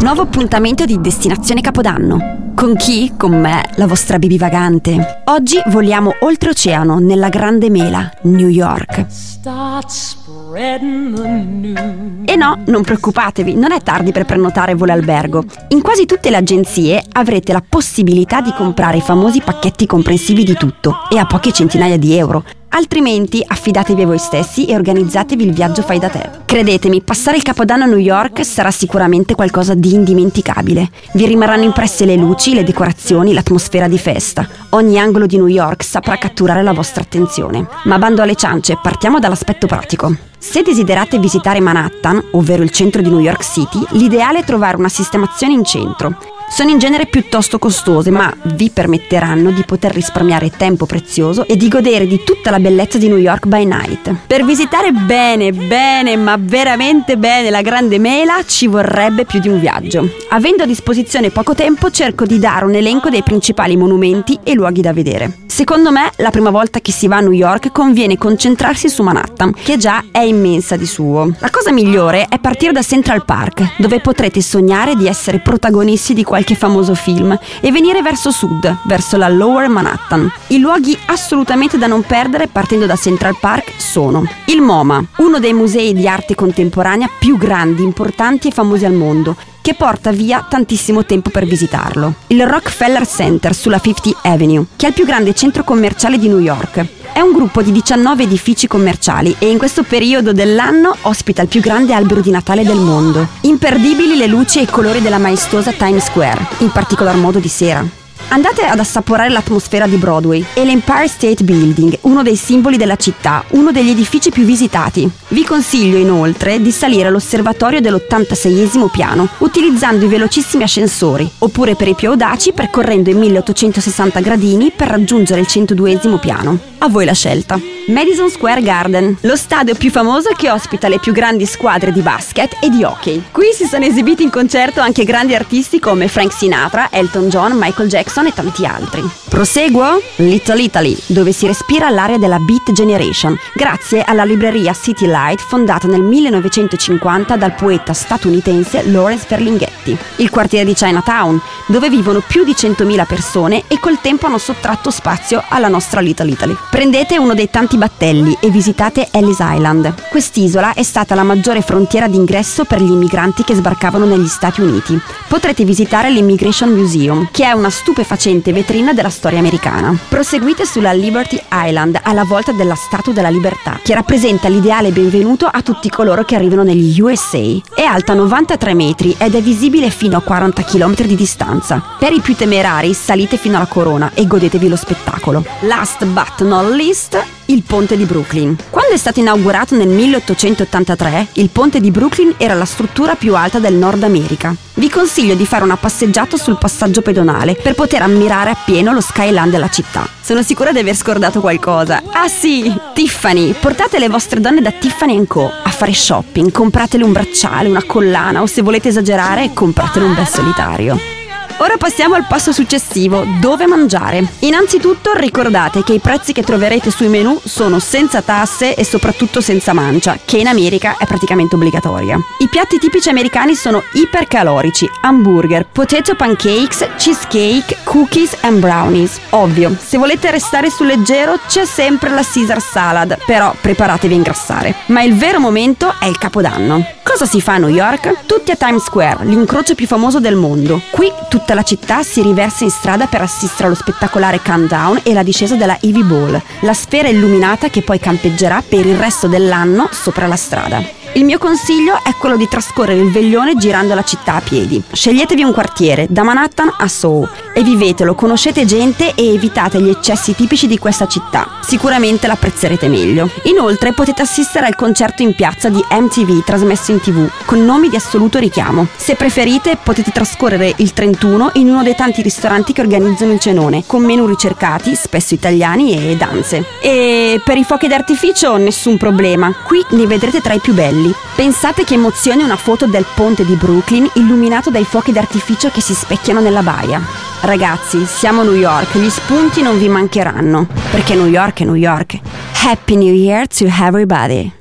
Nuovo appuntamento di Destinazione Capodanno. Con chi? Con me, la vostra bibi vagante. Oggi voliamo oltreoceano nella Grande Mela, New York. E no, non preoccupatevi, non è tardi per prenotare volo albergo. In quasi tutte le agenzie avrete la possibilità di comprare i famosi pacchetti comprensivi di tutto e a poche centinaia di euro. Altrimenti affidatevi a voi stessi e organizzatevi il viaggio fai da te. Credetemi, passare il Capodanno a New York sarà sicuramente qualcosa di indimenticabile. Vi rimarranno impresse le luci, le decorazioni, l'atmosfera di festa. Ogni angolo di New York saprà catturare la vostra attenzione. Ma bando alle ciance, partiamo dall'aspetto pratico. Se desiderate visitare Manhattan, ovvero il centro di New York City, l'ideale è trovare una sistemazione in centro. Sono in genere piuttosto costose, ma vi permetteranno di poter risparmiare tempo prezioso e di godere di tutta la bellezza di New York by night. Per visitare bene, bene, ma veramente bene la Grande Mela ci vorrebbe più di un viaggio. Avendo a disposizione poco tempo, cerco di dare un elenco dei principali monumenti e luoghi da vedere. Secondo me, la prima volta che si va a New York conviene concentrarsi su Manhattan, che già è immensa di suo. La cosa migliore è partire da Central Park, dove potrete sognare di essere protagonisti di qualche famoso film e venire verso sud, verso la Lower Manhattan. I luoghi assolutamente da non perdere partendo da Central Park sono il MoMA, uno dei musei di arte contemporanea più grandi, importanti e famosi al mondo, che porta via tantissimo tempo per visitarlo. Il Rockefeller Center sulla Fifth Avenue, che è il più grande centro commerciale di New York. È un gruppo di 19 edifici commerciali e in questo periodo dell'anno ospita il più grande albero di Natale del mondo. Imperdibili le luci e i colori della maestosa Times Square, in particolar modo di sera. Andate ad assaporare l'atmosfera di Broadway e l'Empire State Building, uno dei simboli della città, uno degli edifici più visitati. Vi consiglio inoltre di salire all'osservatorio dell'86 piano utilizzando i velocissimi ascensori, oppure per i più audaci percorrendo i 1860 gradini per raggiungere il 102 piano. A voi la scelta. Madison Square Garden, lo stadio più famoso che ospita le più grandi squadre di basket e di hockey. Qui si sono esibiti in concerto anche grandi artisti come Frank Sinatra, Elton John, Michael Jackson e tanti altri. Proseguo? Little Italy, dove si respira l'aria della Beat Generation, grazie alla libreria City Light fondata nel 1950 dal poeta statunitense Lawrence Ferlinghetti. Il quartiere di Chinatown, dove vivono più di 100.000 persone e col tempo hanno sottratto spazio alla nostra Little Italy. Prendete uno dei tanti battelli e visitate Ellis Island. Quest'isola è stata la maggiore frontiera d'ingresso per gli immigranti che sbarcavano negli Stati Uniti. Potrete visitare l'Immigration Museum, che è una stupefacente vetrina della storia americana. Proseguite sulla Liberty Island alla volta della Statua della Libertà, che rappresenta l'ideale benvenuto a tutti coloro che arrivano negli USA. È alta 93 metri ed è visibile fino a 40 km di distanza. Per i più temerari salite fino alla corona e godetevi lo spettacolo. Last but not least, il ponte di Brooklyn. Quando è stato inaugurato nel 1883, il ponte di Brooklyn era la struttura più alta del Nord America. Vi consiglio di fare una passeggiata sul passaggio pedonale per poter ammirare appieno lo skyline della città. Sono sicura di aver scordato qualcosa. Ah sì, Tiffany! Portate le vostre donne da Tiffany Co. a fare shopping, compratele un bracciale, una collana o se volete esagerare, compratele un bel solitario. Ora passiamo al passo successivo, dove mangiare. Innanzitutto ricordate che i prezzi che troverete sui menu sono senza tasse e soprattutto senza mancia, che in America è praticamente obbligatoria. I piatti tipici americani sono ipercalorici, hamburger, potato pancakes, cheesecake, cookies and brownies. Ovvio, se volete restare sul leggero c'è sempre la Caesar salad, però preparatevi a ingrassare. Ma il vero momento è il capodanno. Cosa si fa a New York? Tutti a Times Square, l'incrocio più famoso del mondo. Qui tutta la città si riversa in strada per assistere allo spettacolare countdown e la discesa della Ivy Ball, la sfera illuminata che poi campeggerà per il resto dell'anno sopra la strada. Il mio consiglio è quello di trascorrere il veglione girando la città a piedi. Sceglietevi un quartiere, da Manhattan a Soho, e vivetelo, conoscete gente e evitate gli eccessi tipici di questa città. Sicuramente l'apprezzerete meglio. Inoltre potete assistere al concerto in piazza di MTV trasmesso in tv, con nomi di assoluto richiamo. Se preferite potete trascorrere il 31 in uno dei tanti ristoranti che organizzano il cenone, con menu ricercati, spesso italiani e danze. E per i fuochi d'artificio nessun problema, qui ne vedrete tra i più belli belli. Pensate che emozioni una foto del ponte di Brooklyn illuminato dai fuochi d'artificio che si specchiano nella baia. Ragazzi, siamo a New York, gli spunti non vi mancheranno, perché New York è New York. Happy New Year to everybody!